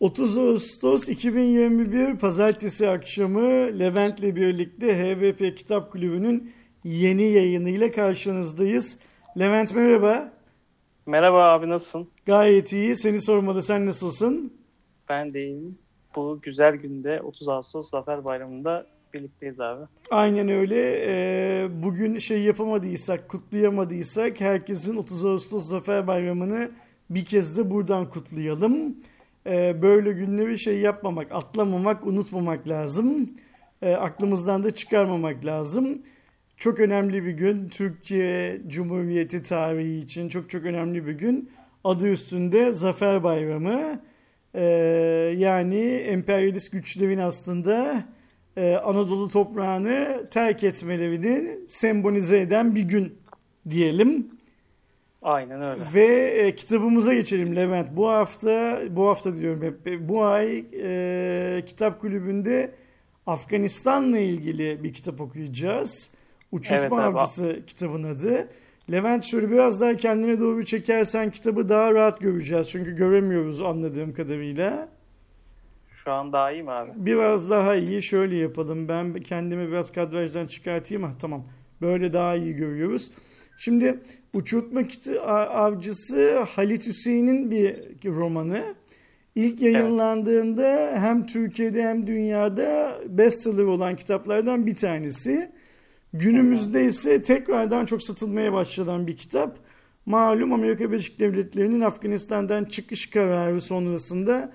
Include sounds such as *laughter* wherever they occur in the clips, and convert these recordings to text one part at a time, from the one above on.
30 Ağustos 2021 Pazartesi akşamı Levent'le birlikte HVP Kitap Kulübü'nün yeni yayınıyla karşınızdayız. Levent merhaba. Merhaba abi nasılsın? Gayet iyi. Seni sormalı. Sen nasılsın? Ben de iyiyim. Bu güzel günde 30 Ağustos Zafer Bayramı'nda birlikteyiz abi. Aynen öyle. Ee, bugün şey yapamadıysak, kutlayamadıysak herkesin 30 Ağustos Zafer Bayramı'nı bir kez de buradan kutlayalım. Ee, böyle günleri şey yapmamak, atlamamak, unutmamak lazım. Ee, aklımızdan da çıkarmamak lazım. Çok önemli bir gün. Türkiye Cumhuriyeti tarihi için çok çok önemli bir gün. Adı üstünde Zafer Bayramı. Ee, yani emperyalist güçlerin aslında e, Anadolu toprağını terk etmelerini sembolize eden bir gün diyelim. Aynen öyle. Ve e, kitabımıza geçelim Levent. Bu hafta, bu hafta diyorum hep, e, bu ay e, kitap kulübünde Afganistan'la ilgili bir kitap okuyacağız. Uçurtma Evet, abi. Avcısı kitabın adı. Levent şöyle biraz daha kendine doğru çekersen kitabı daha rahat göreceğiz. Çünkü göremiyoruz anladığım kadarıyla. Şu an daha iyi mi abi? Biraz daha iyi şöyle yapalım. Ben kendimi biraz kadrajdan çıkartayım. Ha, tamam. Böyle daha iyi görüyoruz. Şimdi Uçurtma Kiti- Avcısı Halit Hüseyin'in bir romanı. İlk yayınlandığında hem Türkiye'de hem dünyada bestseller olan kitaplardan bir tanesi. Günümüzde ise tekrardan çok satılmaya başlanan bir kitap. Malum Amerika Birleşik Devletleri'nin Afganistan'dan çıkış kararı sonrasında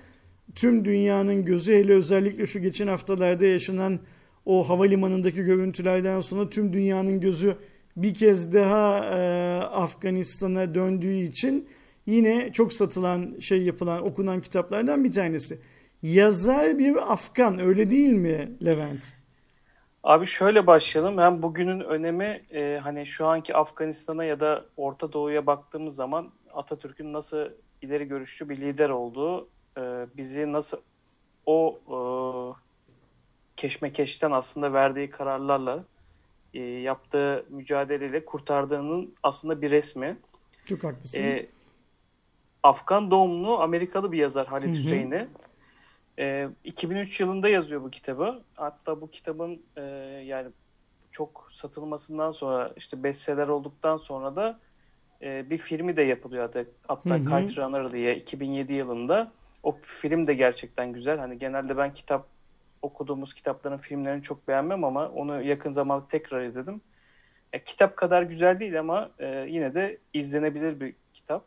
tüm dünyanın gözü hele özellikle şu geçen haftalarda yaşanan o havalimanındaki görüntülerden sonra tüm dünyanın gözü bir kez daha e, Afganistan'a döndüğü için yine çok satılan şey yapılan okunan kitaplardan bir tanesi. Yazar bir Afgan öyle değil mi Levent? Abi şöyle başlayalım. Hem bugünün önemi e, hani şu anki Afganistan'a ya da Orta Doğu'ya baktığımız zaman Atatürk'ün nasıl ileri görüşlü bir lider olduğu, e, bizi nasıl o e, keşmekeşten aslında verdiği kararlarla e, yaptığı mücadeleyle kurtardığının aslında bir resmi. Çok haklısın. E, Afgan doğumlu Amerikalı bir yazar Halit. Hüseyin'i. E, 2003 yılında yazıyor bu kitabı. Hatta bu kitabın e, yani çok satılmasından sonra işte bestseller olduktan sonra da e, bir filmi de yapılıyor hatta, hatta. Kite Runner diye 2007 yılında. O film de gerçekten güzel. Hani genelde ben kitap okuduğumuz kitapların filmlerini çok beğenmem ama onu yakın zamanda tekrar izledim. E, kitap kadar güzel değil ama e, yine de izlenebilir bir kitap.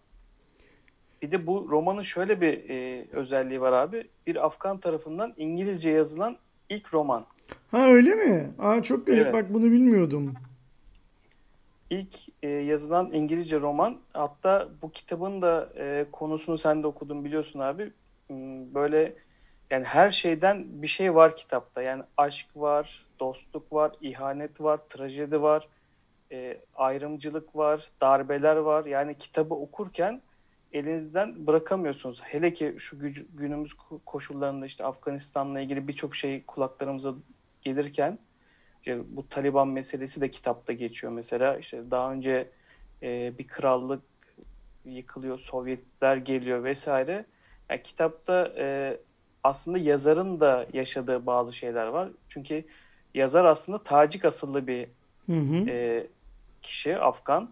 Bir de bu romanın şöyle bir e, özelliği var abi. Bir Afgan tarafından İngilizce yazılan ilk roman. Ha öyle mi? Aa çok garip Evet. bak bunu bilmiyordum. İlk e, yazılan İngilizce roman. Hatta bu kitabın da e, konusunu sen de okudun biliyorsun abi. Hmm, Böyle yani her şeyden bir şey var kitapta. Yani aşk var, dostluk var, ihanet var, trajedi var, e, ayrımcılık var, darbeler var. Yani kitabı okurken elinizden bırakamıyorsunuz. Hele ki şu güc- günümüz ko- koşullarında işte Afganistan'la ilgili birçok şey kulaklarımıza gelirken işte bu Taliban meselesi de kitapta geçiyor mesela. İşte daha önce e, bir krallık yıkılıyor, Sovyetler geliyor vesaire. Yani kitapta e, aslında yazarın da yaşadığı bazı şeyler var. Çünkü yazar aslında Tacik asıllı bir Hı hı. e, kişi, Afgan.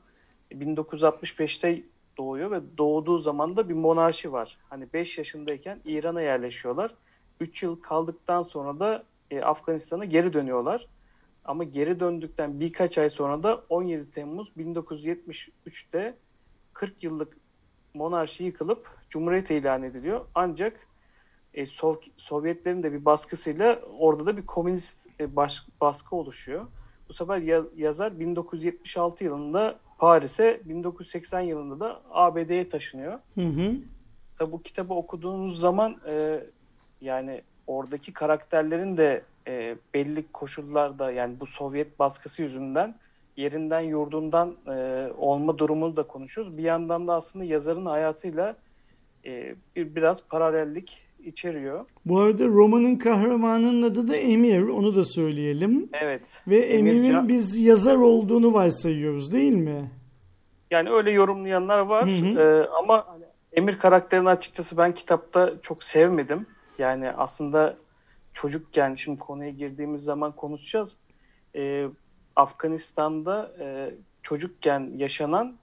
1965'te doğuyor ve doğduğu zaman da bir monarşi var. Hani 5 yaşındayken İran'a yerleşiyorlar. 3 yıl kaldıktan sonra da e, Afganistan'a geri dönüyorlar. Ama geri döndükten birkaç ay sonra da 17 Temmuz 1973'te 40 yıllık monarşi yıkılıp Cumhuriyet ilan ediliyor. Ancak e, Sov- Sovyetlerin de bir baskısıyla orada da bir komünist e, baş- baskı oluşuyor. Bu sefer ya- yazar 1976 yılında Paris'e, 1980 yılında da ABD'ye taşınıyor. Hı hı. Tabi bu kitabı okuduğunuz zaman e, yani oradaki karakterlerin de e, belli koşullarda yani bu Sovyet baskısı yüzünden yerinden yurdundan e, olma durumunu da konuşuyoruz. Bir yandan da aslında yazarın hayatıyla e, bir biraz paralellik içeriyor. Bu arada romanın kahramanının adı da Emir. Onu da söyleyelim. Evet. Ve Emir Emir'in Can- biz yazar olduğunu varsayıyoruz değil mi? Yani öyle yorumlayanlar var Hı hı. Ee, ama Emir karakterini açıkçası ben kitapta çok sevmedim. Yani aslında çocukken şimdi konuya girdiğimiz zaman konuşacağız. Ee, Afganistan'da e, çocukken yaşanan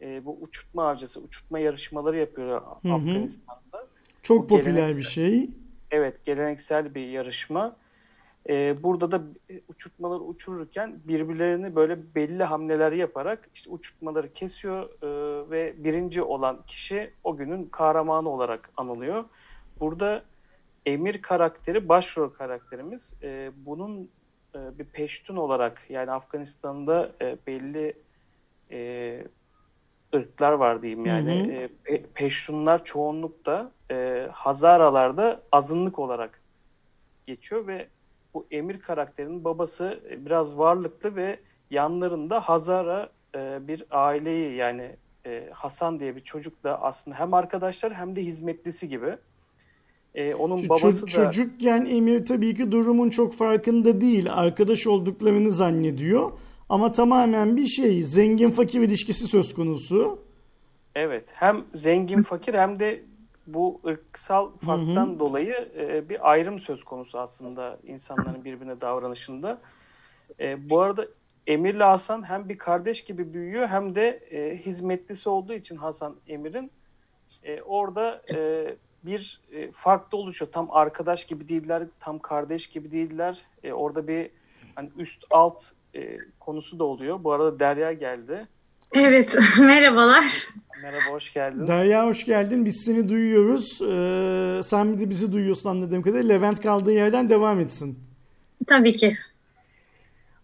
e, bu uçurtma avcısı, uçurtma yarışmaları yapıyor hı hı. Afganistan'da. Çok popüler bir şey. Evet, geleneksel bir yarışma. E, burada da uçurtmaları uçururken birbirlerini böyle belli hamleler yaparak işte uçurtmaları kesiyor e, ve birinci olan kişi o günün kahramanı olarak anılıyor. Burada Emir karakteri başrol karakterimiz. E, bunun e, bir peştun olarak yani Afganistan'da e, belli e, ırklar var diyeyim yani. Hı hı. E, pe, peştunlar çoğunlukta e, Hazaralarda azınlık olarak geçiyor ve bu Emir karakterinin babası e, biraz varlıklı ve yanlarında Hazara e, bir aileyi yani e, Hasan diye bir çocuk da aslında hem arkadaşlar hem de hizmetlisi gibi. E, onun Şu babası da... Çocukken Emir tabii ki durumun çok farkında değil. Arkadaş olduklarını zannediyor. Ama tamamen bir şey zengin fakir ilişkisi söz konusu. Evet hem zengin fakir hem de bu ırksal farktan hı hı. dolayı e, bir ayrım söz konusu aslında insanların birbirine davranışında. E, bu arada Emir'le Hasan hem bir kardeş gibi büyüyor hem de e, hizmetlisi olduğu için Hasan Emir'in e, orada e, bir e, fark da oluşuyor. Tam arkadaş gibi değiller, tam kardeş gibi değiller. E, orada bir hani üst alt e, konusu da oluyor. Bu arada Derya geldi. Evet, *laughs* merhabalar. Merhaba, hoş geldin. Derya hoş geldin. Biz seni duyuyoruz. Ee, sen bir de bizi duyuyorsun anladığım kadarıyla. Levent kaldığı yerden devam etsin. Tabii ki.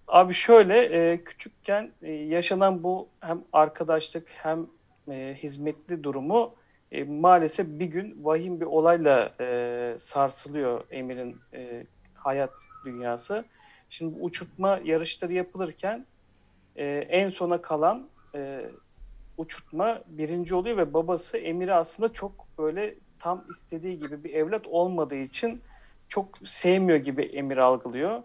Abi şöyle, e, küçükken e, yaşanan bu hem arkadaşlık hem e, hizmetli durumu e, maalesef bir gün vahim bir olayla e, sarsılıyor Emir'in e, hayat dünyası. Şimdi uçurtma yarışları yapılırken e, en sona kalan e, uçurtma birinci oluyor ve babası Emir'i aslında çok böyle tam istediği gibi bir evlat olmadığı için çok sevmiyor gibi Emir algılıyor.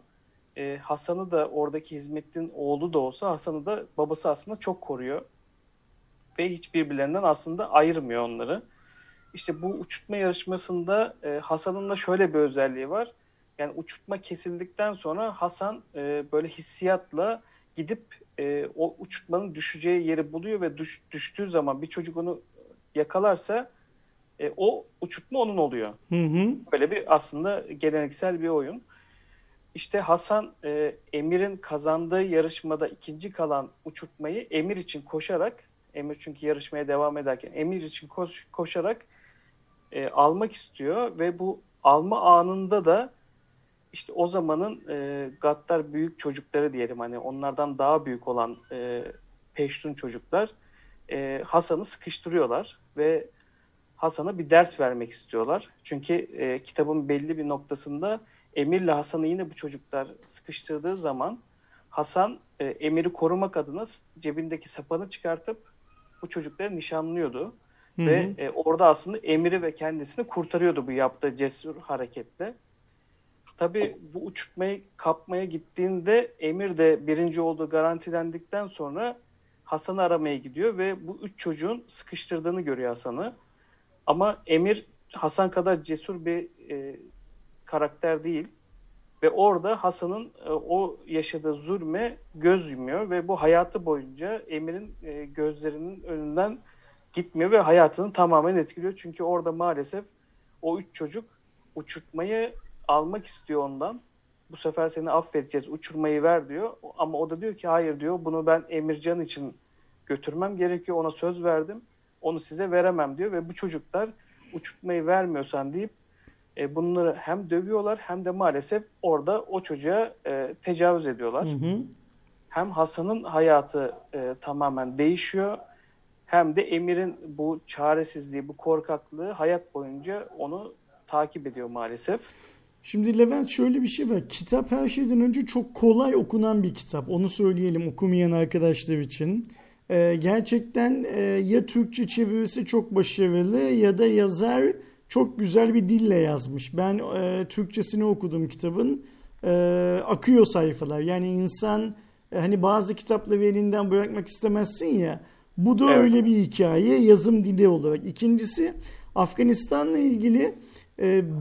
E, Hasan'ı da oradaki hizmetin oğlu da olsa Hasan'ı da babası aslında çok koruyor. Ve hiç birbirlerinden aslında ayırmıyor onları. İşte bu uçurtma yarışmasında e, Hasan'ın da şöyle bir özelliği var. Yani uçurtma kesildikten sonra Hasan e, böyle hissiyatla gidip e, o uçurtmanın düşeceği yeri buluyor ve düş, düştüğü zaman bir çocuk onu yakalarsa e, o uçurtma onun oluyor. Hı hı. Böyle bir aslında geleneksel bir oyun. İşte Hasan e, Emir'in kazandığı yarışmada ikinci kalan uçurtmayı Emir için koşarak Emir çünkü yarışmaya devam ederken Emir için koş, koşarak e, almak istiyor ve bu alma anında da işte o zamanın e, Gattar büyük çocukları diyelim hani onlardan daha büyük olan e, Peştun çocuklar e, Hasan'ı sıkıştırıyorlar ve Hasan'a bir ders vermek istiyorlar. Çünkü e, kitabın belli bir noktasında Emir'le Hasan'ı yine bu çocuklar sıkıştırdığı zaman Hasan e, Emir'i korumak adına cebindeki sapanı çıkartıp bu çocukları nişanlıyordu. Hı-hı. Ve e, orada aslında Emir'i ve kendisini kurtarıyordu bu yaptığı cesur hareketle. Tabii bu uçurtmayı kapmaya gittiğinde Emir de birinci olduğu garantilendikten sonra Hasan'ı aramaya gidiyor ve bu üç çocuğun sıkıştırdığını görüyor Hasan'ı. Ama Emir Hasan kadar cesur bir e, karakter değil. Ve orada Hasan'ın e, o yaşadığı zulme göz yumuyor ve bu hayatı boyunca Emir'in e, gözlerinin önünden gitmiyor ve hayatını tamamen etkiliyor. Çünkü orada maalesef o üç çocuk uçurtmayı almak istiyor ondan. Bu sefer seni affedeceğiz, uçurmayı ver diyor. Ama o da diyor ki hayır diyor, bunu ben Emircan için götürmem gerekiyor. Ona söz verdim. Onu size veremem diyor ve bu çocuklar uçurtmayı vermiyorsan deyip e, bunları hem dövüyorlar hem de maalesef orada o çocuğa e, tecavüz ediyorlar. Hı hı. Hem Hasan'ın hayatı e, tamamen değişiyor hem de Emir'in bu çaresizliği, bu korkaklığı hayat boyunca onu takip ediyor maalesef. Şimdi Levent şöyle bir şey var. Kitap her şeyden önce çok kolay okunan bir kitap. Onu söyleyelim okumayan arkadaşlar için. Ee, gerçekten e, ya Türkçe çevirisi çok başarılı ya da yazar çok güzel bir dille yazmış. Ben e, Türkçesini okudum kitabın. E, akıyor sayfalar. Yani insan e, hani bazı kitapları elinden bırakmak istemezsin ya. Bu da Evet. öyle bir hikaye yazım dili olarak. İkincisi Afganistan'la ilgili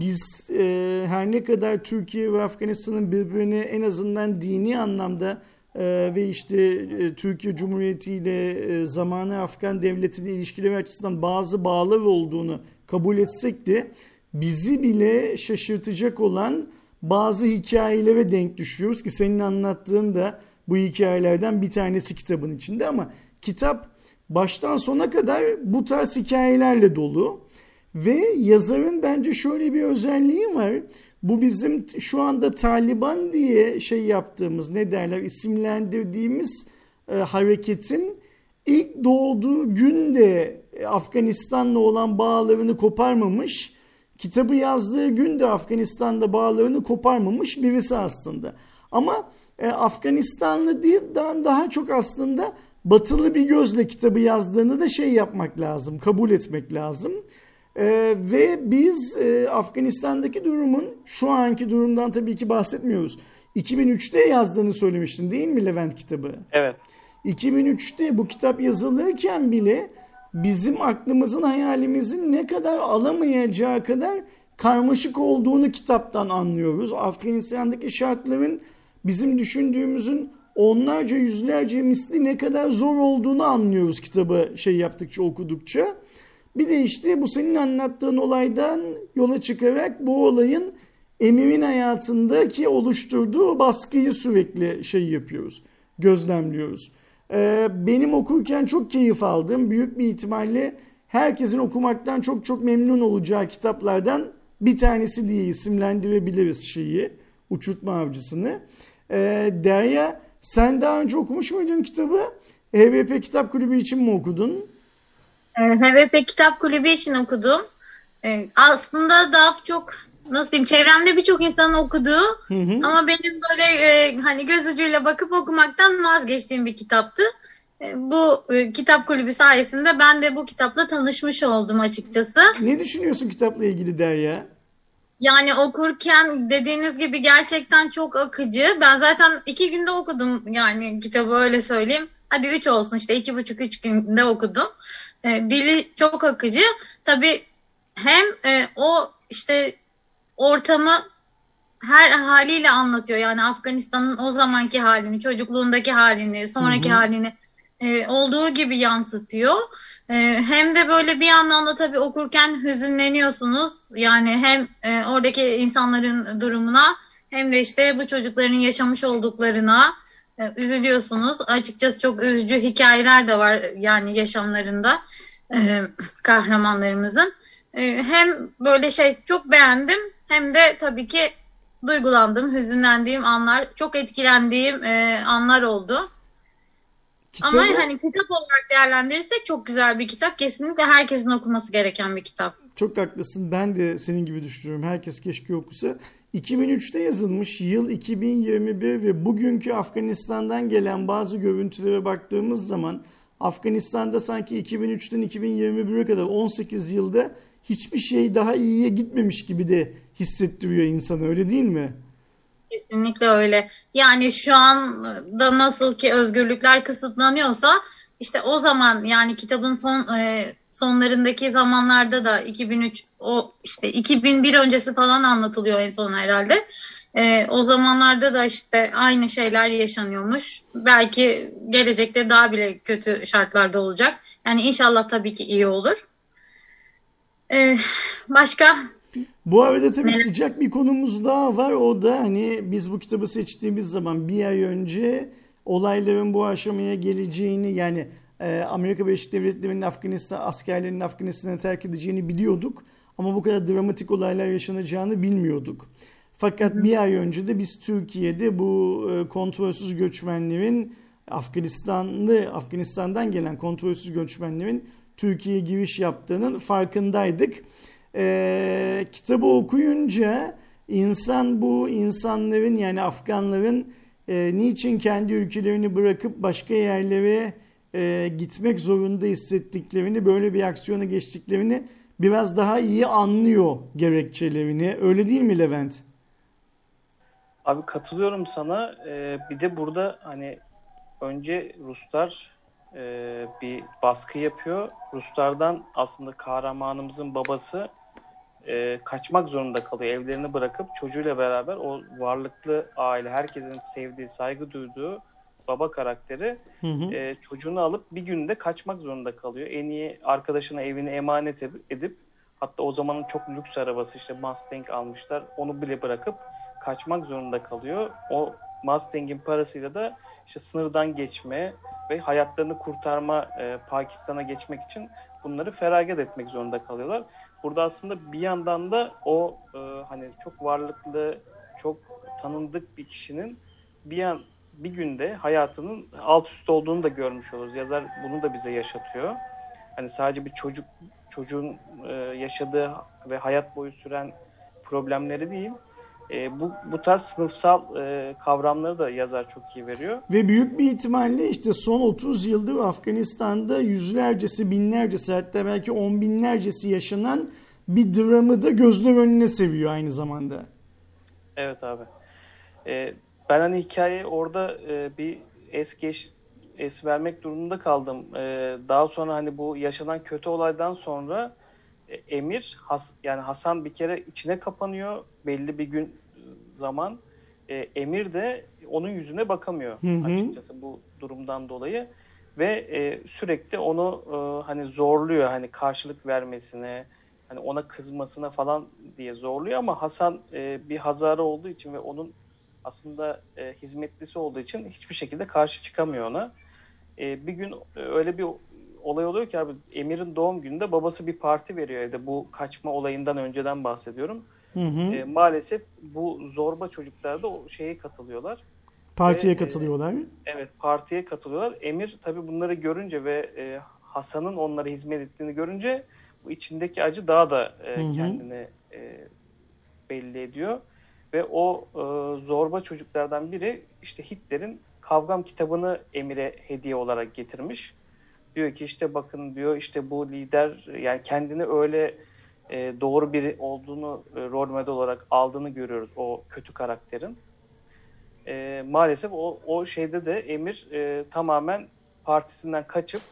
biz e, her ne kadar Türkiye ve Afganistan'ın birbirine en azından dini anlamda e, ve işte e, Türkiye Cumhuriyeti ile zamanı Afgan devletiyle ilişkileri açısından bazı bağlar olduğunu kabul etsek de bizi bile şaşırtacak olan bazı hikayelere denk düşüyoruz ki senin anlattığın da bu hikayelerden bir tanesi kitabın içinde ama kitap baştan sona kadar bu tarz hikayelerle dolu ve yazarın bence şöyle bir özelliği var. Bu bizim şu anda Taliban diye şey yaptığımız ne derler isimlendirdiğimiz e, hareketin ilk doğduğu günde e, Afganistan'la olan bağlarını koparmamış, kitabı yazdığı günde Afganistan'da bağlarını koparmamış birisi aslında. Ama e, Afganistanlı değilden daha çok aslında batılı bir gözle kitabı yazdığını da şey yapmak lazım, kabul etmek lazım. Ee, ve biz e, Afganistan'daki durumun şu anki durumdan tabii ki bahsetmiyoruz. 2003'te yazdığını söylemiştin değil mi Levent kitabı? Evet. 2003'te bu kitap yazılırken bile bizim aklımızın hayalimizin ne kadar alamayacağı kadar karmaşık olduğunu kitaptan anlıyoruz. Afganistan'daki şartların bizim düşündüğümüzün onlarca yüzlerce misli ne kadar zor olduğunu anlıyoruz kitabı şey yaptıkça okudukça. Bir de işte bu senin anlattığın olaydan yola çıkarak bu olayın Emir'in hayatındaki oluşturduğu baskıyı sürekli şey yapıyoruz, gözlemliyoruz. Ee, benim okurken çok keyif aldığım, büyük bir ihtimalle herkesin okumaktan çok çok memnun olacağı kitaplardan bir tanesi diye isimlendirebiliriz şeyi, Uçurtma Avcısını. Ee, Derya, sen daha önce okumuş muydun kitabı? HVP Kitap Kulübü için mi okudun? HVP Kitap Kulübü için okudum. Ee, aslında daha çok nasıl diyeyim çevremde birçok insanın okuduğu Hı hı. ama benim böyle e, hani göz ucuyla bakıp okumaktan vazgeçtiğim bir kitaptı. E, bu e, kitap kulübü sayesinde ben de bu kitapla tanışmış oldum açıkçası. Ne düşünüyorsun kitapla ilgili Derya? Yani okurken dediğiniz gibi gerçekten çok akıcı. Ben zaten iki günde okudum yani kitabı öyle söyleyeyim. Hadi üç olsun işte iki buçuk üç günde okudum. E, dili çok akıcı. Tabii hem e, o işte ortamı her haliyle anlatıyor. Yani Afganistan'ın o zamanki halini, çocukluğundaki halini, sonraki Hı hı. halini e, olduğu gibi yansıtıyor. E, hem de böyle bir yandan da tabii okurken hüzünleniyorsunuz. Yani hem e, oradaki insanların durumuna hem de işte bu çocukların yaşamış olduklarına üzülüyorsunuz. Açıkçası çok üzücü hikayeler de var yani yaşamlarında e, kahramanlarımızın. E, hem böyle şey çok beğendim hem de tabii ki duygulandım, hüzünlendiğim anlar, çok etkilendiğim e, anlar oldu. Kitabı, Ama hani kitap olarak değerlendirirsek çok güzel bir kitap. Kesinlikle herkesin okuması gereken bir kitap. Çok haklısın. Ben de senin gibi düşünüyorum. Herkes keşke okusa. 2003'te yazılmış yıl 2021 ve bugünkü Afganistan'dan gelen bazı görüntülere baktığımız zaman Afganistan'da sanki 2003'ten 2021'e kadar 18 yılda hiçbir şey daha iyiye gitmemiş gibi de hissettiriyor insanı öyle değil mi? Kesinlikle öyle. Yani şu anda nasıl ki özgürlükler kısıtlanıyorsa işte o zaman yani kitabın son e, sonlarındaki zamanlarda da 2003 o işte 2001 öncesi falan anlatılıyor en son herhalde. E, o zamanlarda da işte aynı şeyler yaşanıyormuş. Belki gelecekte daha bile kötü şartlarda olacak. Yani inşallah tabii ki iyi olur. E, başka Bu arada tabii sıcak bir konumuz daha var. O da hani biz bu kitabı seçtiğimiz zaman bir ay önce olayların bu aşamaya geleceğini yani Amerika Birleşik Devletleri'nin Afganistan askerlerinin Afganistan'ı terk edeceğini biliyorduk. Ama bu kadar dramatik olaylar yaşanacağını bilmiyorduk. Fakat bir ay önce de biz Türkiye'de bu e, kontrolsüz göçmenlerin Afganistanlı Afganistan'dan gelen kontrolsüz göçmenlerin Türkiye'ye giriş yaptığının farkındaydık. Ee, kitabı okuyunca insan bu insanların yani Afganların e, niçin kendi ülkelerini bırakıp başka yerlere e, gitmek zorunda hissettiklerini, böyle bir aksiyona geçtiklerini biraz daha iyi anlıyor gerekçelerini. Öyle değil mi Levent? Abi katılıyorum sana. Ee, bir de burada hani önce Ruslar e, bir baskı yapıyor. Ruslardan aslında kahramanımızın babası e, kaçmak zorunda kalıyor. Evlerini bırakıp çocuğuyla beraber o varlıklı aile, herkesin sevdiği, saygı duyduğu baba karakteri Hı hı. e, çocuğunu alıp bir günde kaçmak zorunda kalıyor. En iyi arkadaşına evini emanet edip, hatta o zamanın çok lüks arabası işte Mustang almışlar. Onu bile bırakıp kaçmak zorunda kalıyor. O Mustang'in parasıyla da işte sınırdan geçme ve hayatlarını kurtarma e, Pakistan'a geçmek için bunları feragat etmek zorunda kalıyorlar. Burada aslında bir yandan da o e, hani çok varlıklı, çok tanındık bir kişinin bir yan bir günde hayatının alt üst olduğunu da görmüş oluruz. Yazar bunu da bize yaşatıyor. Hani sadece bir çocuk çocuğun e, yaşadığı ve hayat boyu süren problemleri değil. E, bu bu tarz sınıfsal e, kavramları da yazar çok iyi veriyor. Ve büyük bir ihtimalle işte son 30 yıldır Afganistan'da yüzlercesi, binlercesi hatta belki on binlercesi yaşanan bir dramı da gözler önüne seviyor aynı zamanda. Evet abi. E, ben hani hikayeyi orada e, bir es geç es vermek durumunda kaldım. E, daha sonra hani bu yaşanan kötü olaydan sonra e, Emir Has, yani Hasan bir kere içine kapanıyor belli bir gün e, zaman. E, Emir de onun yüzüne bakamıyor Hı hı. açıkçası bu durumdan dolayı ve e, sürekli onu e, hani zorluyor hani karşılık vermesine hani ona kızmasına falan diye zorluyor ama Hasan e, bir Hazara olduğu için ve onun aslında e, hizmetlisi olduğu için hiçbir şekilde karşı çıkamıyor ona. E, bir gün e, öyle bir olay oluyor ki abi Emir'in doğum gününde babası bir parti veriyor evde. Bu kaçma olayından önceden bahsediyorum. Hı hı. E, maalesef bu zorba çocuklar da o şeye katılıyorlar. Partiye ve, katılıyorlar. Evet partiye katılıyorlar. Emir tabii bunları görünce ve e, Hasan'ın onlara hizmet ettiğini görünce bu içindeki acı daha da e, Hı hı. kendini e, belli ediyor. Ve o e, zorba çocuklardan biri işte Hitler'in Kavgam kitabını Emir'e hediye olarak getirmiş. Diyor ki işte bakın diyor işte bu lider yani kendini öyle e, doğru biri olduğunu e, rol model olarak aldığını görüyoruz o kötü karakterin. E, maalesef o, o şeyde de Emir e, tamamen partisinden kaçıp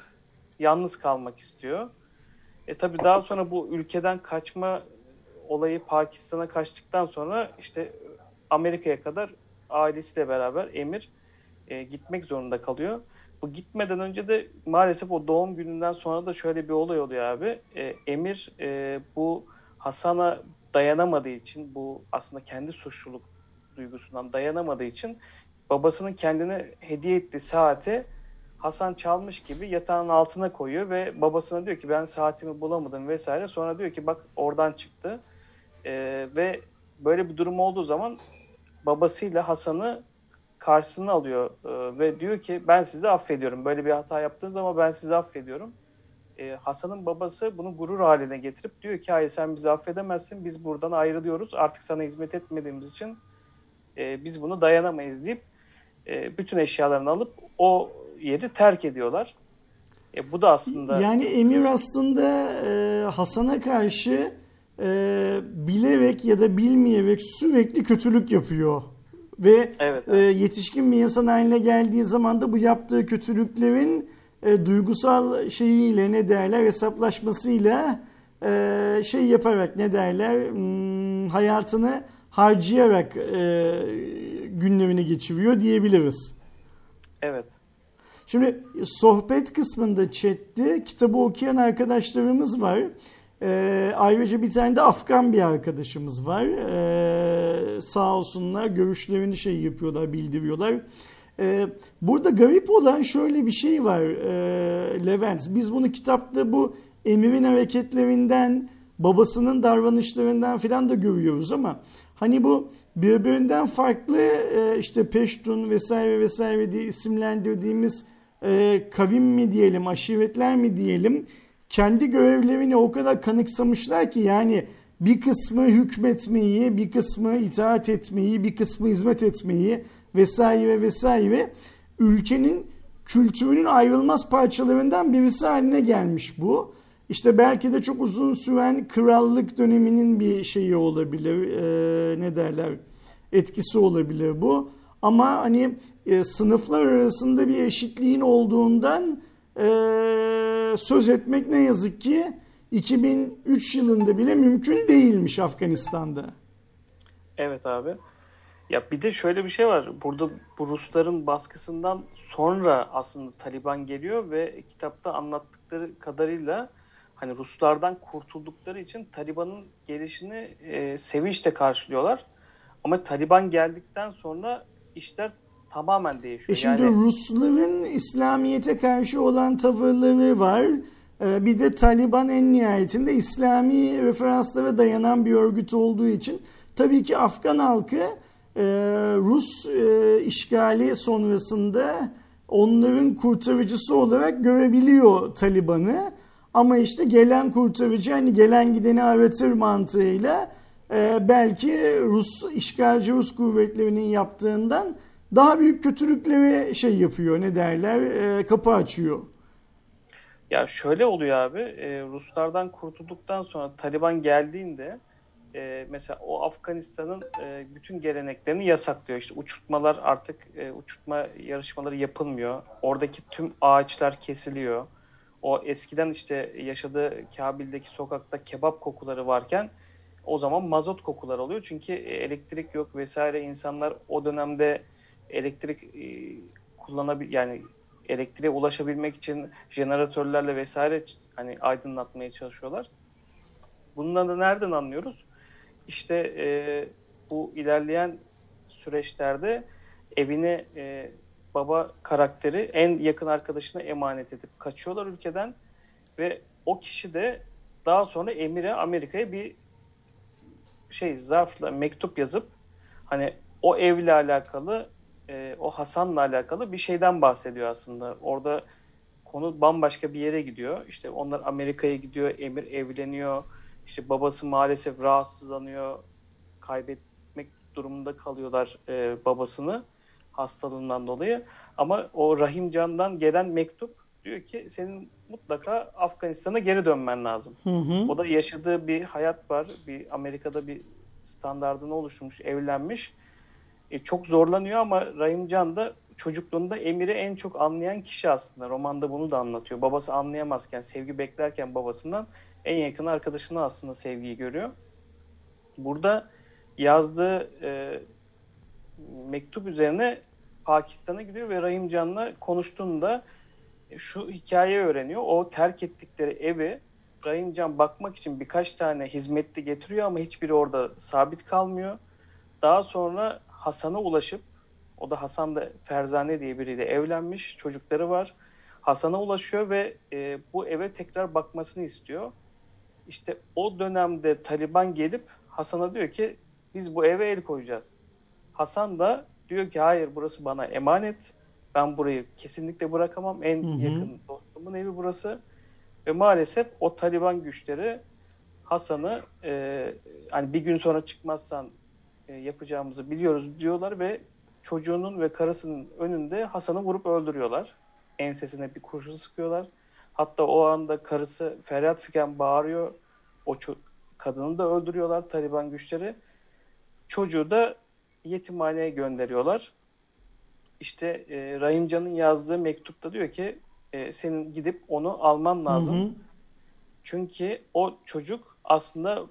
yalnız kalmak istiyor. E tabi daha sonra bu ülkeden kaçma olayı Pakistan'a kaçtıktan sonra işte Amerika'ya kadar ailesiyle beraber Emir e, gitmek zorunda kalıyor. Bu gitmeden önce de maalesef o doğum gününden sonra da şöyle bir olay oluyor abi. E, Emir e, bu Hasan'a dayanamadığı için bu aslında kendi suçluluk duygusundan dayanamadığı için babasının kendine hediye ettiği saati Hasan çalmış gibi yatağın altına koyuyor ve babasına diyor ki ben saatimi bulamadım vesaire. Sonra diyor ki bak oradan çıktı. Ee, ve böyle bir durum olduğu zaman babasıyla Hasan'ı karşısına alıyor Ee, ve diyor ki ben sizi affediyorum. Böyle bir hata yaptığınız ama ben sizi affediyorum. Ee, Hasan'ın babası bunu gurur haline getirip diyor ki hayır sen bizi affedemezsin. Biz buradan ayrılıyoruz. Artık sana hizmet etmediğimiz için e, biz bunu dayanamayız deyip e, bütün eşyalarını alıp o yeri terk ediyorlar. E, bu da aslında Yani Emir aslında e, Hasan'a karşı e, bilerek ya da bilmeyerek sürekli kötülük yapıyor. Ve Evet. e, yetişkin bir insan haline geldiği zaman da bu yaptığı kötülüklerin e, duygusal şeyiyle ne derler hesaplaşmasıyla e, şey yaparak ne derler hmm, hayatını harcayarak e, günlerini geçiriyor diyebiliriz. evet. Şimdi sohbet kısmında chatte kitabı okuyan arkadaşlarımız var. Ee, ayrıca bir tane de Afgan bir arkadaşımız var. Ee, sağ olsunlar görüşlerini şey yapıyorlar, bildiriyorlar. Ee, burada garip olan şöyle bir şey var ee, Levent. Biz bunu kitapta bu Emir'in hareketlerinden, babasının davranışlarından filan da görüyoruz ama hani bu birbirinden farklı e, işte Peştun vesaire vesaire diye isimlendirdiğimiz e, kavim mi diyelim, aşiretler mi diyelim kendi görevlerini o kadar kanıksamışlar ki yani bir kısmı hükmetmeyi, bir kısmı itaat etmeyi, bir kısmı hizmet etmeyi vesaire vesaire ülkenin kültürünün ayrılmaz parçalarından birisi haline gelmiş bu. İşte belki de çok uzun süren krallık döneminin bir şeyi olabilir. Ee, ne derler? Etkisi olabilir bu. Ama hani e, sınıflar arasında bir eşitliğin olduğundan e, söz etmek ne yazık ki 2003 yılında bile mümkün değilmiş Afganistan'da. Evet abi. Ya bir de şöyle bir şey var. Burada bu Rusların baskısından sonra aslında Taliban geliyor ve kitapta anlattıkları kadarıyla hani Ruslardan kurtuldukları için Taliban'ın gelişini e, sevinçle karşılıyorlar. Ama Taliban geldikten sonra işler tamamen değişiyor. E şimdi yani... Rusların İslamiyet'e karşı olan tavırları var. Ee, bir de Taliban en nihayetinde İslami referanslara dayanan bir örgüt olduğu için tabii ki Afgan halkı e, Rus e, işgali sonrasında onların kurtarıcısı olarak görebiliyor Taliban'ı. Ama işte gelen kurtarıcı hani gelen gideni aratır mantığıyla e, belki Rus işgalci Rus kuvvetlerinin yaptığından daha büyük kötülükleri şey yapıyor ne derler e, kapı açıyor. Ya şöyle oluyor abi e, Ruslardan kurtulduktan sonra Taliban geldiğinde e, mesela o Afganistan'ın e, bütün geleneklerini yasaklıyor. İşte uçurtmalar artık e, uçurtma yarışmaları yapılmıyor. Oradaki tüm ağaçlar kesiliyor. O eskiden işte yaşadığı Kabil'deki sokakta kebap kokuları varken o zaman mazot kokuları oluyor. Çünkü elektrik yok vesaire insanlar o dönemde elektrik e, kullanabil yani elektriğe ulaşabilmek için jeneratörlerle vesaire hani aydınlatmaya çalışıyorlar. Bundan da nereden anlıyoruz? İşte e, bu ilerleyen süreçlerde evine e, baba karakteri en yakın arkadaşına emanet edip kaçıyorlar ülkeden ve o kişi de daha sonra Emir'e Amerika'ya bir şey zarfla mektup yazıp hani o evle alakalı e, o Hasan'la alakalı bir şeyden bahsediyor aslında. Orada konu bambaşka bir yere gidiyor. İşte onlar Amerika'ya gidiyor, Emir evleniyor. İşte babası maalesef rahatsızlanıyor. Kaybetmek durumunda kalıyorlar e, babasını hastalığından dolayı. Ama o Rahim Can'dan gelen mektup diyor ki senin mutlaka Afganistan'a geri dönmen lazım. Hı hı. O da yaşadığı bir hayat var. Bir Amerika'da bir standartını oluşturmuş, evlenmiş e, çok zorlanıyor ama Rahimcan da çocukluğunda Emir'i en çok anlayan kişi aslında. Romanda bunu da anlatıyor. Babası anlayamazken, sevgi beklerken babasından en yakın arkadaşını aslında sevgiyi görüyor. Burada yazdığı e, mektup üzerine Pakistan'a gidiyor ve Rahimcan'la konuştuğunda e, şu hikayeyi öğreniyor. O terk ettikleri evi Rahimcan bakmak için birkaç tane hizmetli getiriyor ama hiçbiri orada sabit kalmıyor. Daha sonra Hasan'a ulaşıp o da Hasan da Ferzane diye biriyle evlenmiş. Çocukları var. Hasan'a ulaşıyor ve e, bu eve tekrar bakmasını istiyor. İşte o dönemde Taliban gelip Hasan'a diyor ki biz bu eve el koyacağız. Hasan da diyor ki hayır burası bana emanet. Ben burayı kesinlikle bırakamam. En hı hı. yakın dostumun evi burası. Ve maalesef o Taliban güçleri Hasan'ı e, hani bir gün sonra çıkmazsan e, yapacağımızı biliyoruz diyorlar ve çocuğunun ve karısının önünde Hasan'ı vurup öldürüyorlar. Ensesine bir kurşun sıkıyorlar. Hatta o anda karısı feryat fiken bağırıyor. O kadını da öldürüyorlar Taliban güçleri. Çocuğu da yetimhaneye gönderiyorlar. İşte e, Rahimcan'ın yazdığı mektupta diyor ki e, senin gidip onu alman lazım. Hı hı. Çünkü o çocuk aslında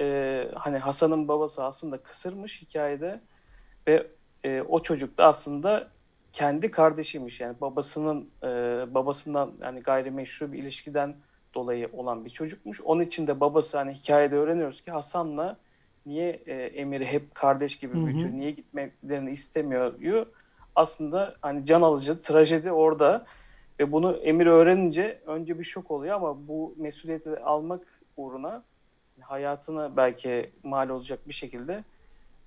e, hani Hasan'ın babası aslında kısırmış hikayede ve e, o çocuk da aslında kendi kardeşiymiş. Yani babasının e, babasından yani gayrimeşru bir ilişkiden dolayı olan bir çocukmuş. Onun için de babası hani hikayede öğreniyoruz ki Hasan'la niye e, Emir'i hep kardeş gibi büyütüyor, niye gitmelerini istemiyor aslında hani can alıcı trajedi orada. Ve bunu Emir öğrenince önce bir şok oluyor ama bu mesuliyeti almak uğruna hayatına belki mal olacak bir şekilde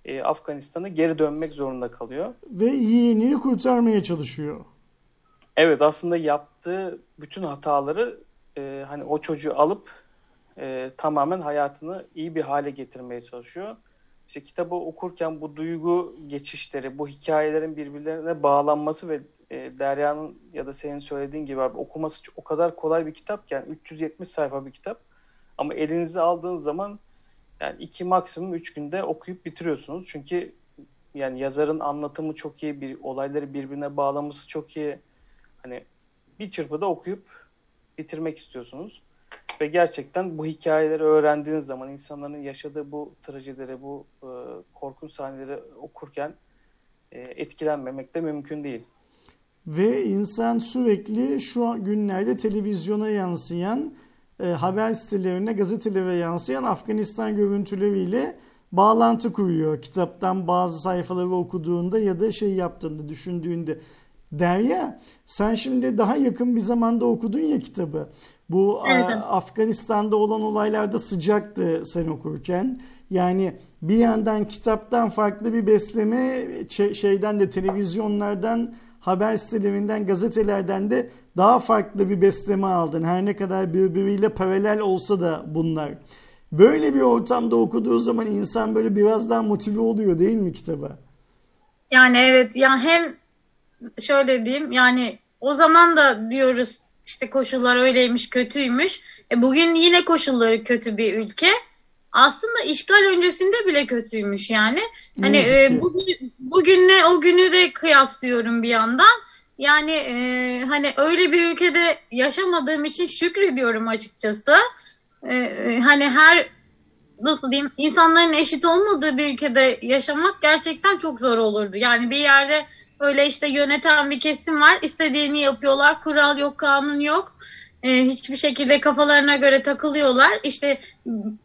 e, Afganistan'a geri dönmek zorunda kalıyor. Ve yeğenini kurtarmaya çalışıyor. Evet aslında yaptığı bütün hataları e, hani o çocuğu alıp e, tamamen hayatını iyi bir hale getirmeye çalışıyor. İşte kitabı okurken bu duygu geçişleri, bu hikayelerin birbirlerine bağlanması ve e, Derya'nın ya da senin söylediğin gibi abi, okuması o kadar kolay bir kitapken 370 sayfa bir kitap ama elinize aldığınız zaman yani iki maksimum üç günde okuyup bitiriyorsunuz. Çünkü yani yazarın anlatımı çok iyi, bir olayları birbirine bağlaması çok iyi. Hani bir çırpıda okuyup bitirmek istiyorsunuz. Ve gerçekten bu hikayeleri öğrendiğiniz zaman insanların yaşadığı bu trajedileri, bu e, korkunç sahneleri okurken e, etkilenmemek de mümkün değil. Ve insan sürekli şu günlerde televizyona yansıyan, e, haber sitelerine, gazetelere yansıyan Afganistan görüntüleriyle bağlantı kuruyor. Kitaptan bazı sayfaları okuduğunda ya da şey yaptığında, düşündüğünde. Derya, sen şimdi daha yakın bir zamanda okudun ya kitabı. Bu evet. Afganistan'da olan olaylarda sıcaktı sen okurken. Yani bir yandan kitaptan farklı bir besleme şeyden de televizyonlardan haber sitelerinden gazetelerden de daha farklı bir besleme aldın. Her ne kadar birbiriyle paralel olsa da bunlar. Böyle bir ortamda okuduğu zaman insan böyle biraz daha motive oluyor değil mi kitaba? Yani evet yani hem şöyle diyeyim yani o zaman da diyoruz işte koşullar öyleymiş kötüymüş. E bugün yine koşulları kötü bir ülke. Aslında işgal öncesinde bile kötüymüş yani. Hani e, bugün, bugünle o günü de kıyaslıyorum bir yandan. Yani e, hani öyle bir ülkede yaşamadığım için şükrediyorum açıkçası. E, e, hani her nasıl diyeyim insanların eşit olmadığı bir ülkede yaşamak gerçekten çok zor olurdu. Yani bir yerde öyle işte yöneten bir kesim var. istediğini yapıyorlar. Kural yok, kanun yok. Ee, hiçbir şekilde kafalarına göre takılıyorlar. İşte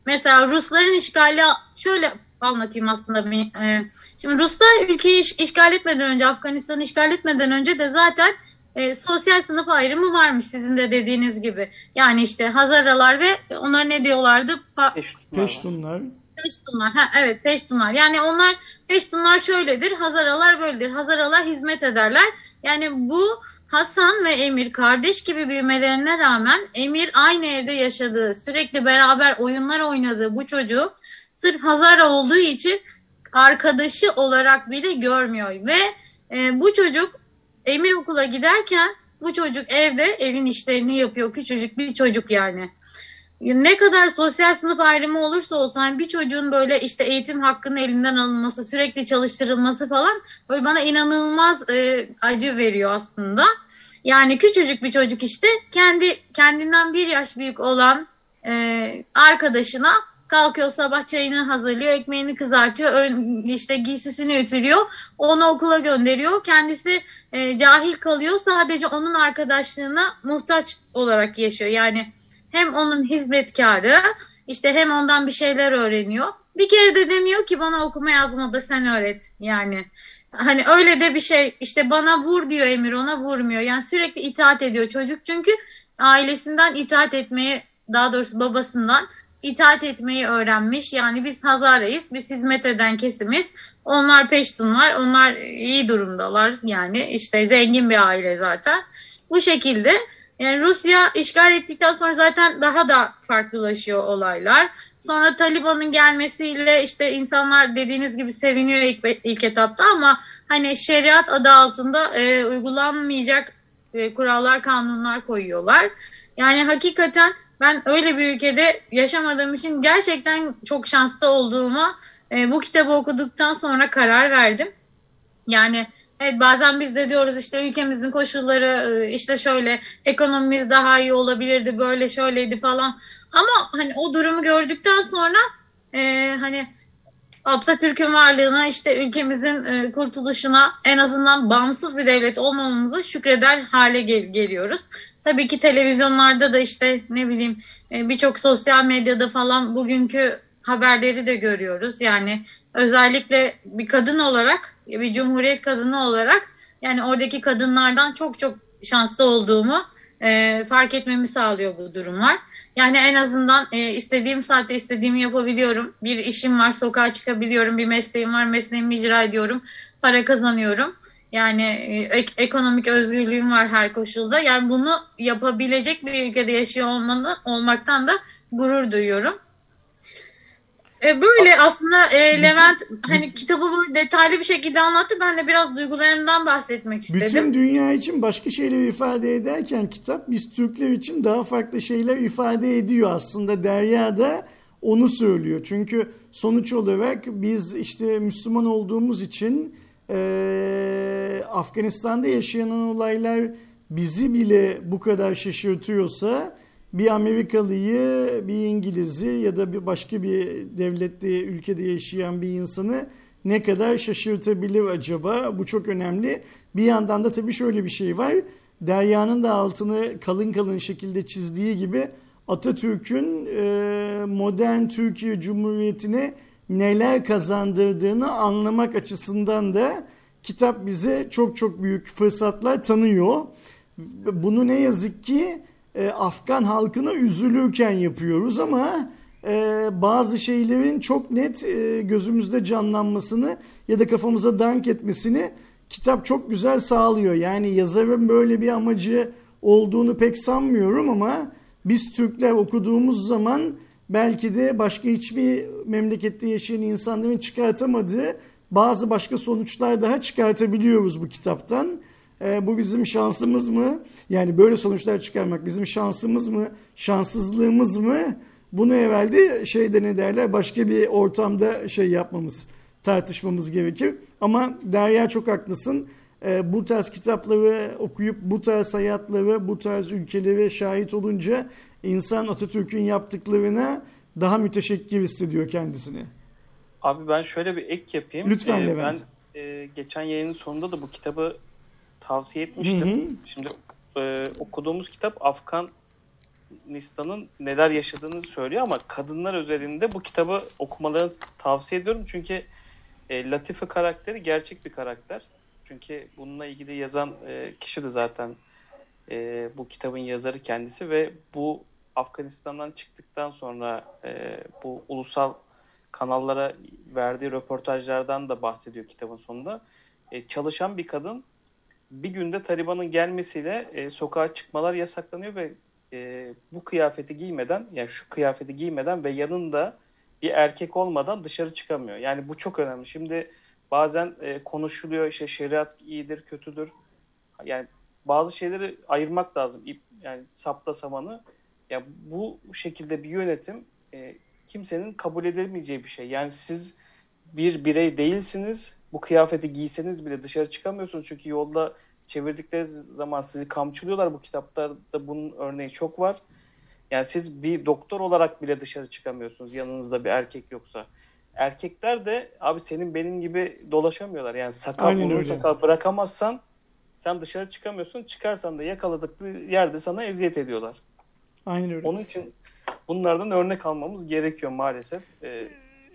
mesela Rusların işgali şöyle anlatayım aslında. E, şimdi Ruslar ülkeyi iş, işgal etmeden önce, Afganistan'ı işgal etmeden önce de zaten e, sosyal sınıf ayrımı varmış sizin de dediğiniz gibi. Yani işte Hazaralar ve onlar ne diyorlardı? Pa- Peştunlar. Peştunlar. Ha, evet Peştunlar. Yani onlar Peştunlar şöyledir. Hazaralar böyledir. Hazaralar hizmet ederler. Yani bu Hasan ve Emir kardeş gibi büyümelerine rağmen Emir aynı evde yaşadığı, sürekli beraber oyunlar oynadığı bu çocuğu sırf Hazara olduğu için arkadaşı olarak bile görmüyor ve e, bu çocuk Emir okula giderken bu çocuk evde evin işlerini yapıyor. Küçücük bir çocuk yani. Ne kadar sosyal sınıf ayrımı olursa olsun yani bir çocuğun böyle işte eğitim hakkının elinden alınması, sürekli çalıştırılması falan böyle bana inanılmaz e, acı veriyor aslında. Yani küçücük bir çocuk işte kendi kendinden bir yaş büyük olan e, arkadaşına kalkıyor sabah çayını hazırlıyor, ekmeğini kızartıyor, ön, işte giysisini ütülüyor, onu okula gönderiyor. Kendisi e, cahil kalıyor, sadece onun arkadaşlığına muhtaç olarak yaşıyor. Yani hem onun hizmetkarı, işte hem ondan bir şeyler öğreniyor. Bir kere de demiyor ki bana okuma yazma da sen öğret yani. Hani öyle de bir şey işte bana vur diyor Emir ona vurmuyor. Yani sürekli itaat ediyor çocuk çünkü ailesinden itaat etmeyi daha doğrusu babasından itaat etmeyi öğrenmiş. Yani biz Hazarayız, biz hizmet eden kesimiz. Onlar Peştunlar, onlar iyi durumdalar. Yani işte zengin bir aile zaten. Bu şekilde yani Rusya işgal ettikten sonra zaten daha da farklılaşıyor olaylar. Sonra Taliban'ın gelmesiyle işte insanlar dediğiniz gibi seviniyor ilk, ilk etapta ama hani şeriat adı altında e, uygulanmayacak e, kurallar, kanunlar koyuyorlar. Yani hakikaten ben öyle bir ülkede yaşamadığım için gerçekten çok şanslı olduğuma e, bu kitabı okuduktan sonra karar verdim. Yani evet bazen biz de diyoruz işte ülkemizin koşulları e, işte şöyle ekonomimiz daha iyi olabilirdi böyle şöyleydi falan. Ama hani o durumu gördükten sonra e, hani Atatürk'ün varlığına işte ülkemizin e, kurtuluşuna en azından bağımsız bir devlet olmamamıza şükreder hale gel- geliyoruz. Tabii ki televizyonlarda da işte ne bileyim e, birçok sosyal medyada falan bugünkü haberleri de görüyoruz. Yani özellikle bir kadın olarak, bir cumhuriyet kadını olarak yani oradaki kadınlardan çok çok şanslı olduğumu e, fark etmemi sağlıyor bu durumlar. Yani en azından e, istediğim saatte istediğimi yapabiliyorum. Bir işim var, sokağa çıkabiliyorum. Bir mesleğim var, mesleğimi icra ediyorum. Para kazanıyorum. Yani e, ek, ekonomik özgürlüğüm var her koşulda. Yani bunu yapabilecek bir ülkede yaşıyor olmanı, olmaktan da gurur duyuyorum. E, böyle aslında e, Levent hani kitabı bu detaylı bir şekilde anlattı. Ben de biraz duygularımdan bahsetmek istedim. Bütün dünya için başka şeyler ifade ederken kitap biz Türkler için daha farklı şeyler ifade ediyor aslında. Derya da onu söylüyor. Çünkü sonuç olarak biz işte Müslüman olduğumuz için e, Afganistan'da yaşanan olaylar bizi bile bu kadar şaşırtıyorsa bir Amerikalıyı, bir İngiliz'i ya da bir başka bir devlette, ülkede yaşayan bir insanı ne kadar şaşırtabilir acaba? Bu çok önemli. Bir yandan da tabii şöyle bir şey var. Derya'nın da altını kalın kalın şekilde çizdiği gibi Atatürk'ün e, modern Türkiye Cumhuriyeti'ne neler kazandırdığını anlamak açısından da kitap bize çok çok büyük fırsatlar tanıyor. Bunu ne yazık ki e, Afgan halkına üzülürken yapıyoruz ama e, bazı şeylerin çok net e, gözümüzde canlanmasını ya da kafamıza dank etmesini kitap çok güzel sağlıyor. Yani yazarın böyle bir amacı olduğunu pek sanmıyorum ama biz Türkler okuduğumuz zaman belki de başka hiçbir memlekette yaşayan insanların çıkartamadığı bazı başka sonuçlar daha çıkartabiliyoruz bu kitaptan. E, bu bizim şansımız mı? Yani böyle sonuçlar çıkarmak bizim şansımız mı? Şanssızlığımız mı? Bunu evvelde şeyde ne derler başka bir ortamda şey yapmamız, tartışmamız gerekir. Ama Derya çok haklısın. E, bu tarz kitapları okuyup bu tarz hayatları, bu tarz ülkelere şahit olunca insan Atatürk'ün yaptıklarına daha müteşekkir hissediyor kendisini. Abi ben şöyle bir ek yapayım. Lütfen ee, Levent. Ben e, geçen yayının sonunda da bu kitabı tavsiye etmiştim. Hı hı. Şimdi e, okuduğumuz kitap Afganistan'ın neler yaşadığını söylüyor ama kadınlar üzerinde bu kitabı okumalarını tavsiye ediyorum. Çünkü e, Latife karakteri gerçek bir karakter. Çünkü bununla ilgili yazan e, kişi de zaten e, bu kitabın yazarı kendisi ve bu Afganistan'dan çıktıktan sonra e, bu ulusal kanallara verdiği röportajlardan da bahsediyor kitabın sonunda. E, çalışan bir kadın bir günde Taliban'ın gelmesiyle e, sokağa çıkmalar yasaklanıyor ve e, bu kıyafeti giymeden yani şu kıyafeti giymeden ve yanında bir erkek olmadan dışarı çıkamıyor. Yani bu çok önemli. Şimdi bazen e, konuşuluyor işte şeriat iyidir, kötüdür. Yani bazı şeyleri ayırmak lazım. İp, yani sapla samanı. Ya bu şekilde bir yönetim e, kimsenin kabul edemeyeceği bir şey. Yani siz bir birey değilsiniz. Bu kıyafeti giyseniz bile dışarı çıkamıyorsunuz. Çünkü yolda çevirdikleri zaman sizi kamçılıyorlar. Bu kitaplarda bunun örneği çok var. Yani siz bir doktor olarak bile dışarı çıkamıyorsunuz yanınızda bir erkek yoksa. Erkekler de abi senin benim gibi dolaşamıyorlar. Yani sakal bunu sakal bırakamazsan sen dışarı çıkamıyorsun. Çıkarsan da yakaladıkları yerde sana eziyet ediyorlar. Aynen öyle. Onun için bunlardan örnek almamız gerekiyor maalesef. Ee,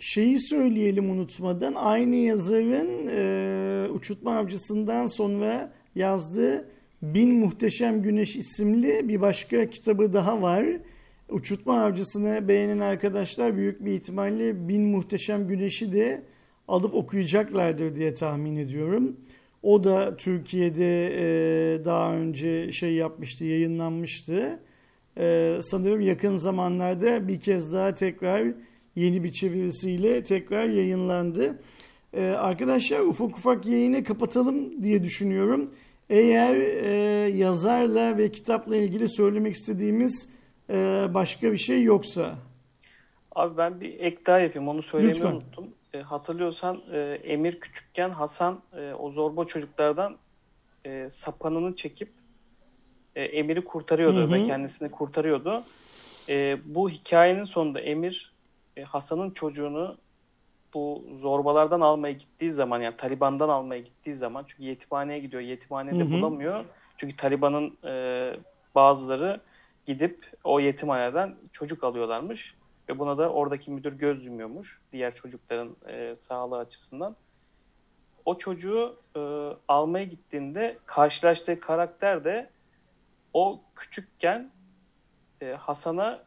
Şeyi söyleyelim unutmadan aynı yazarın e, Uçurtma Avcısı'ndan sonra yazdığı Bin Muhteşem Güneş isimli bir başka kitabı daha var. Uçurtma Avcısı'nı beğenen arkadaşlar büyük bir ihtimalle Bin Muhteşem Güneş'i de alıp okuyacaklardır diye tahmin ediyorum. O da Türkiye'de e, daha önce şey yapmıştı, yayınlanmıştı. E, sanırım yakın zamanlarda bir kez daha tekrar yeni bir çevirisiyle tekrar yayınlandı. E, arkadaşlar ufak ufak yayını kapatalım diye düşünüyorum. Eğer e, yazarla ve kitapla ilgili söylemek istediğimiz e, başka bir şey yoksa. Abi ben bir ek daha yapayım onu söylemeyi Lütfen. unuttum. E, hatırlıyorsan e, Emir küçükken Hasan e, o zorba çocuklardan e, sapanını çekip e, Emir'i kurtarıyordu hı hı. ve kendisini kurtarıyordu. E, bu hikayenin sonunda Emir e, Hasan'ın çocuğunu bu zorbalardan almaya gittiği zaman yani Taliban'dan almaya gittiği zaman çünkü yetimhaneye gidiyor. Yetimhanede hı hı. bulamıyor. Çünkü Taliban'ın e, bazıları gidip o yetimhaneden çocuk alıyorlarmış. Ve buna da oradaki müdür göz yumuyormuş. Diğer çocukların e, sağlığı açısından. O çocuğu e, almaya gittiğinde karşılaştığı karakter de o küçükken e, Hasan'a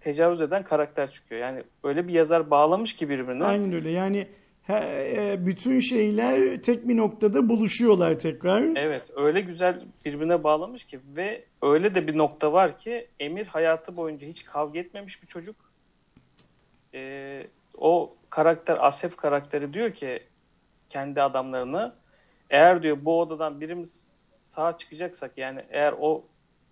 tecavüz eden karakter çıkıyor. Yani öyle bir yazar bağlamış ki birbirine. Aynen öyle. Yani e, bütün şeyler tek bir noktada buluşuyorlar tekrar. Evet öyle güzel birbirine bağlamış ki ve öyle de bir nokta var ki Emir hayatı boyunca hiç kavga etmemiş bir çocuk. Ee, o karakter Asef karakteri diyor ki kendi adamlarına eğer diyor bu odadan birimiz sağ çıkacaksak yani eğer o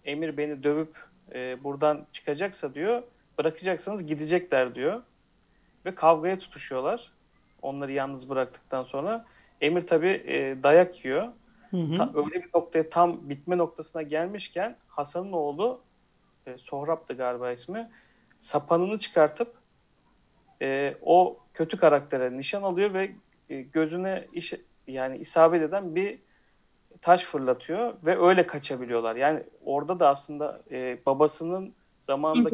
Emir beni dövüp e, buradan çıkacaksa diyor bırakacaksınız gidecekler diyor. Ve kavgaya tutuşuyorlar. Onları yalnız bıraktıktan sonra. Emir tabi e, dayak yiyor. Hı hı. Ta, öyle bir noktaya tam bitme noktasına gelmişken Hasan'ın oğlu e, Sohrab'dı galiba ismi. Sapanını çıkartıp e, o kötü karaktere nişan alıyor ve e, gözüne iş, yani isabet eden bir taş fırlatıyor ve öyle kaçabiliyorlar. Yani orada da aslında e, babasının zamanında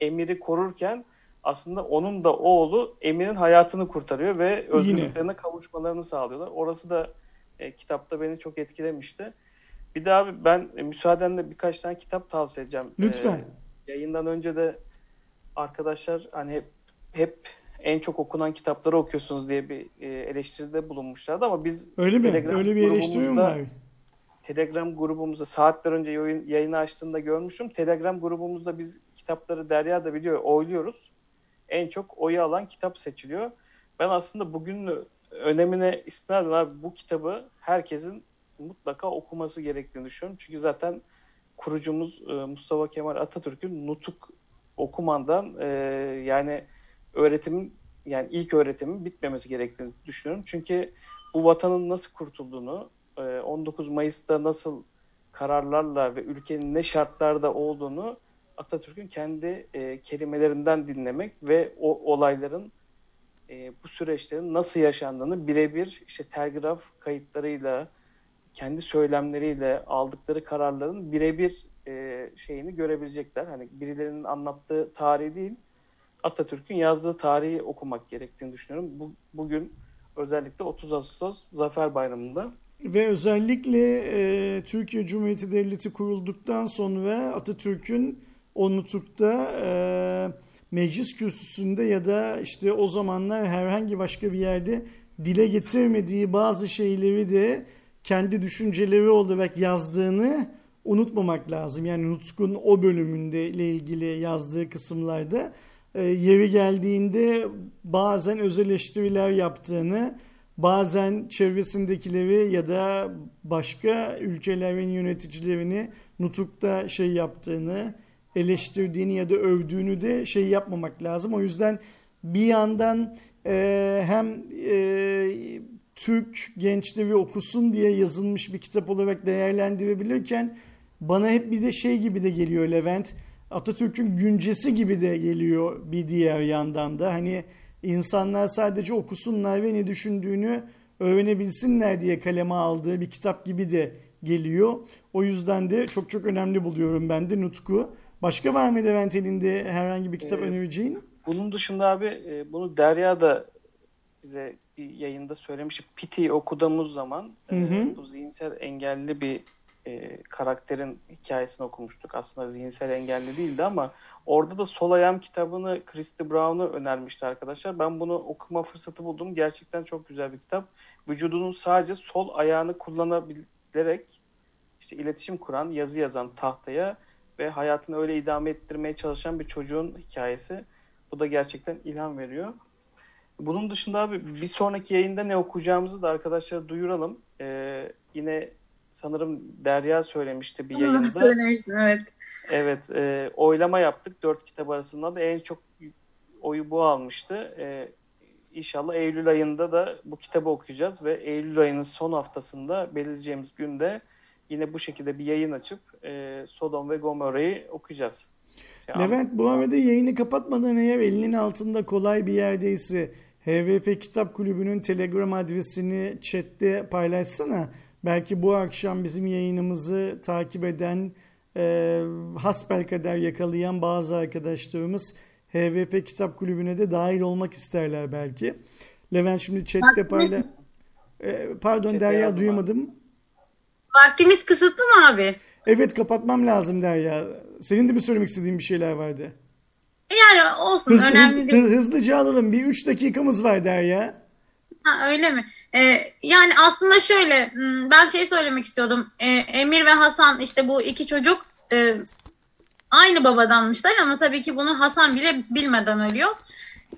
Emir'i korurken aslında onun da oğlu Emir'in hayatını kurtarıyor ve özgürlüklerine kavuşmalarını sağlıyorlar. Orası da e, kitapta beni çok etkilemişti. Bir de abi ben e, müsaadenle birkaç tane kitap tavsiye edeceğim. Lütfen. E, yayından önce de arkadaşlar hani hep, hep en çok okunan kitapları okuyorsunuz diye bir e, eleştiride bulunmuşlardı ama biz Öyle mi? Telegram Öyle bir eleştiri mi var? Telegram grubumuzda saatler önce yayın, yayını açtığında görmüşüm. Telegram grubumuzda biz kitapları Derya da biliyor, oyluyoruz. En çok oyu alan kitap seçiliyor. Ben aslında bugün önemine istinaden bu kitabı herkesin mutlaka okuması gerektiğini düşünüyorum. Çünkü zaten kurucumuz e, Mustafa Kemal Atatürk'ün nutuk okumandan e, yani öğretimin yani ilk öğretimin bitmemesi gerektiğini düşünüyorum. Çünkü bu vatanın nasıl kurtulduğunu, 19 e, Mayıs'ta nasıl kararlarla ve ülkenin ne şartlarda olduğunu Atatürk'ün kendi e, kelimelerinden dinlemek ve o olayların e, bu süreçlerin nasıl yaşandığını birebir işte telgraf kayıtlarıyla kendi söylemleriyle aldıkları kararların birebir e, şeyini görebilecekler. Hani birilerinin anlattığı tarihi değil, Atatürk'ün yazdığı tarihi okumak gerektiğini düşünüyorum. Bu, bugün özellikle 30 Ağustos Zafer Bayramı'nda. Ve özellikle e, Türkiye Cumhuriyeti Devleti kurulduktan sonra Atatürk'ün o nutukta e, meclis kürsüsünde ya da işte o zamanlar herhangi başka bir yerde dile getirmediği bazı şeyleri de kendi düşünceleri olarak yazdığını unutmamak lazım. Yani Nutk'un o bölümünde ile ilgili yazdığı kısımlarda e, yeri geldiğinde bazen öz eleştiriler yaptığını, bazen çevresindekileri ya da başka ülkelerin yöneticilerini Nutuk'ta şey yaptığını, eleştirdiğini ya da övdüğünü de şey yapmamak lazım. O yüzden bir yandan e, hem e, Türk gençleri okusun diye yazılmış bir kitap olarak değerlendirebilirken bana hep bir de şey gibi de geliyor Levent. Atatürk'ün güncesi gibi de geliyor bir diğer yandan da. Hani insanlar sadece okusunlar ve ne düşündüğünü öğrenebilsinler diye kaleme aldığı bir kitap gibi de geliyor. O yüzden de çok çok önemli buluyorum ben de Nutku. Başka var mı Levent elinde herhangi bir kitap ee, önereceğin? Bunun dışında abi e, bunu Derya da bize bir yayında söylemişti. Piti okuduğumuz zaman hı hı. E, bu zihinsel engelli bir e, karakterin hikayesini okumuştuk. Aslında zihinsel engelli değildi ama orada da Sol Ayağım kitabını Christy Brown'u önermişti arkadaşlar. Ben bunu okuma fırsatı buldum. Gerçekten çok güzel bir kitap. Vücudunun sadece sol ayağını kullanabilerek işte iletişim kuran, yazı yazan tahtaya ve hayatını öyle idame ettirmeye çalışan bir çocuğun hikayesi. Bu da gerçekten ilham veriyor. Bunun dışında abi bir sonraki yayında ne okuyacağımızı da arkadaşlara duyuralım. Ee, yine sanırım Derya söylemişti bir yayında. Söylemiştin evet. Evet e, oylama yaptık dört kitap arasında da en çok oyu bu almıştı. E, İnşallah Eylül ayında da bu kitabı okuyacağız ve Eylül ayının son haftasında belirleyeceğimiz günde yine bu şekilde bir yayın açıp e, Sodom ve Gomorra'yı okuyacağız. Yani, Levent bu arada yayını kapatmadan eğer elinin altında kolay bir yerdeyse HVP Kitap Kulübü'nün Telegram adresini chatte paylaşsana. Belki bu akşam bizim yayınımızı takip eden e, hasbelkader yakalayan bazı arkadaşlarımız HVP Kitap Kulübü'ne de dahil olmak isterler belki. Levent şimdi chatte paylaş... E, pardon Derya duyamadım. Vaktimiz kısıtlı mı abi? Evet kapatmam lazım Derya. Senin de mi söylemek istediğin bir şeyler vardı? Yani olsun hızlı, önemli hızlı, değil. Hızlıca alalım. Bir üç dakikamız var Derya. Ha, öyle mi? Ee, yani aslında şöyle hmm, ben şey söylemek istiyordum. Ee, Emir ve Hasan işte bu iki çocuk e, aynı babadanmışlar ama tabii ki bunu Hasan bile bilmeden ölüyor.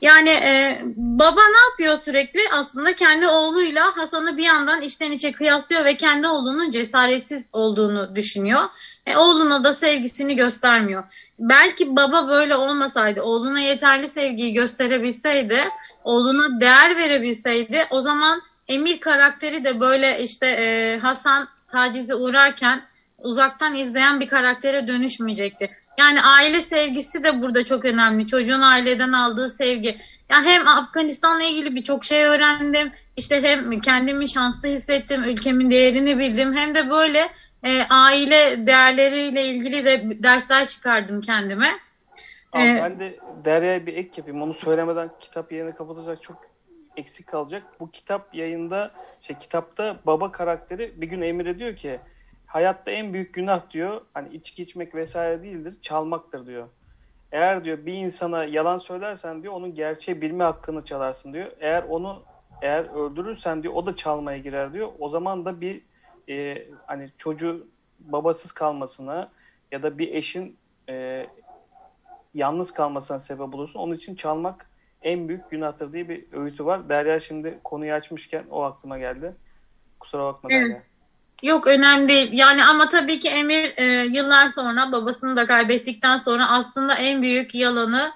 Yani e, baba ne yapıyor sürekli? Aslında kendi oğluyla Hasan'ı bir yandan içten içe kıyaslıyor ve kendi oğlunun cesaretsiz olduğunu düşünüyor. E, oğluna da sevgisini göstermiyor. Belki baba böyle olmasaydı, oğluna yeterli sevgiyi gösterebilseydi, oğluna değer verebilseydi o zaman Emir karakteri de böyle işte e, Hasan tacize uğrarken uzaktan izleyen bir karaktere dönüşmeyecekti. Yani aile sevgisi de burada çok önemli. Çocuğun aileden aldığı sevgi. Ya hem Afganistan'la ilgili birçok şey öğrendim. İşte hem kendimi şanslı hissettim, ülkemin değerini bildim. Hem de böyle e, aile değerleriyle ilgili de dersler çıkardım kendime. Abi ee, ben de Derya'ya bir ek yapayım. Onu söylemeden kitap yayını kapatacak çok eksik kalacak. Bu kitap yayında, şey kitapta baba karakteri bir gün emir ediyor ki hayatta en büyük günah diyor. Hani içki içmek vesaire değildir, çalmaktır diyor. Eğer diyor bir insana yalan söylersen diyor onun gerçeği bilme hakkını çalarsın diyor. Eğer onu eğer öldürürsen diyor o da çalmaya girer diyor. O zaman da bir e, hani çocuğu babasız kalmasına ya da bir eşin e, yalnız kalmasına sebep olursun. Onun için çalmak en büyük günahtır diye bir öğütü var. Derya şimdi konuyu açmışken o aklıma geldi. Kusura bakma evet. Derya. Yok önemli değil. Yani ama tabii ki Emir e, yıllar sonra babasını da kaybettikten sonra aslında en büyük yalanı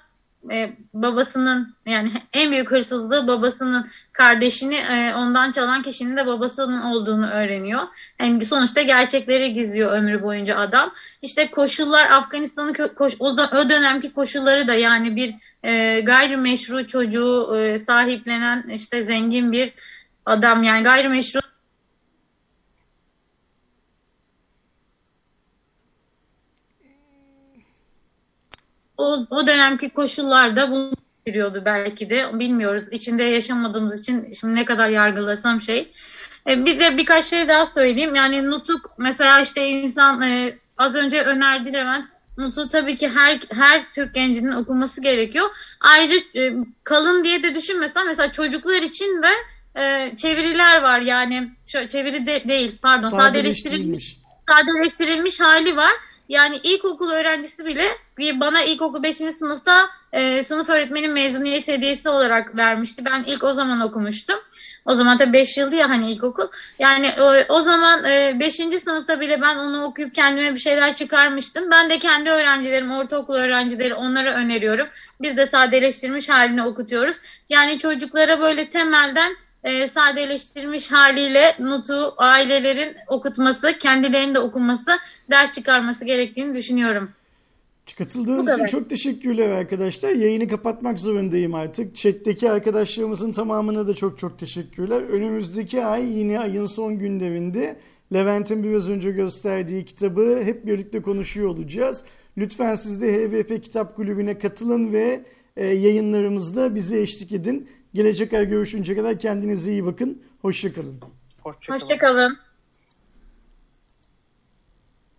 e, babasının yani en büyük hırsızlığı babasının kardeşini e, ondan çalan kişinin de babasının olduğunu öğreniyor. Yani sonuçta gerçekleri gizliyor ömrü boyunca adam. İşte koşullar Afganistan'ın koş, o, dönemki koşulları da yani bir e, gayrimeşru çocuğu e, sahiplenen işte zengin bir adam yani gayrimeşru o, o dönemki koşullarda bunu giriyordu belki de bilmiyoruz. İçinde yaşamadığımız için şimdi ne kadar yargılasam şey. E, bir de birkaç şey daha söyleyeyim. Yani nutuk mesela işte insan e, az önce önerdi Levent. Nutuk tabii ki her her Türk gencinin okuması gerekiyor. Ayrıca e, kalın diye de düşünmesen mesela çocuklar için de e, çeviriler var. Yani şu, çeviri de, değil pardon sadeleştirilmiş sadeleştirilmiş hali var. Yani ilkokul öğrencisi bile bir bana ilkokul 5. sınıfta e, sınıf öğretmenin mezuniyet hediyesi olarak vermişti. Ben ilk o zaman okumuştum. O zaman da 5 yıldı ya hani ilkokul. Yani o, o zaman 5. E, sınıfta bile ben onu okuyup kendime bir şeyler çıkarmıştım. Ben de kendi öğrencilerim, ortaokul öğrencileri onlara öneriyorum. Biz de sadeleştirmiş halini okutuyoruz. Yani çocuklara böyle temelden e, sadeleştirilmiş haliyle notu ailelerin okutması, kendilerinin de okunması, ders çıkarması gerektiğini düşünüyorum. Katıldığınız için çok teşekkürler arkadaşlar. Yayını kapatmak zorundayım artık. Chat'teki arkadaşlarımızın tamamına da çok çok teşekkürler. Önümüzdeki ay yine ayın son gündeminde Levent'in biraz önce gösterdiği kitabı hep birlikte konuşuyor olacağız. Lütfen siz de HVP Kitap Kulübü'ne katılın ve e, yayınlarımızda bize eşlik edin. Gelecek ay görüşünce kadar kendinize iyi bakın. Hoşçakalın. Hoşçakalın. Hoşça kalın.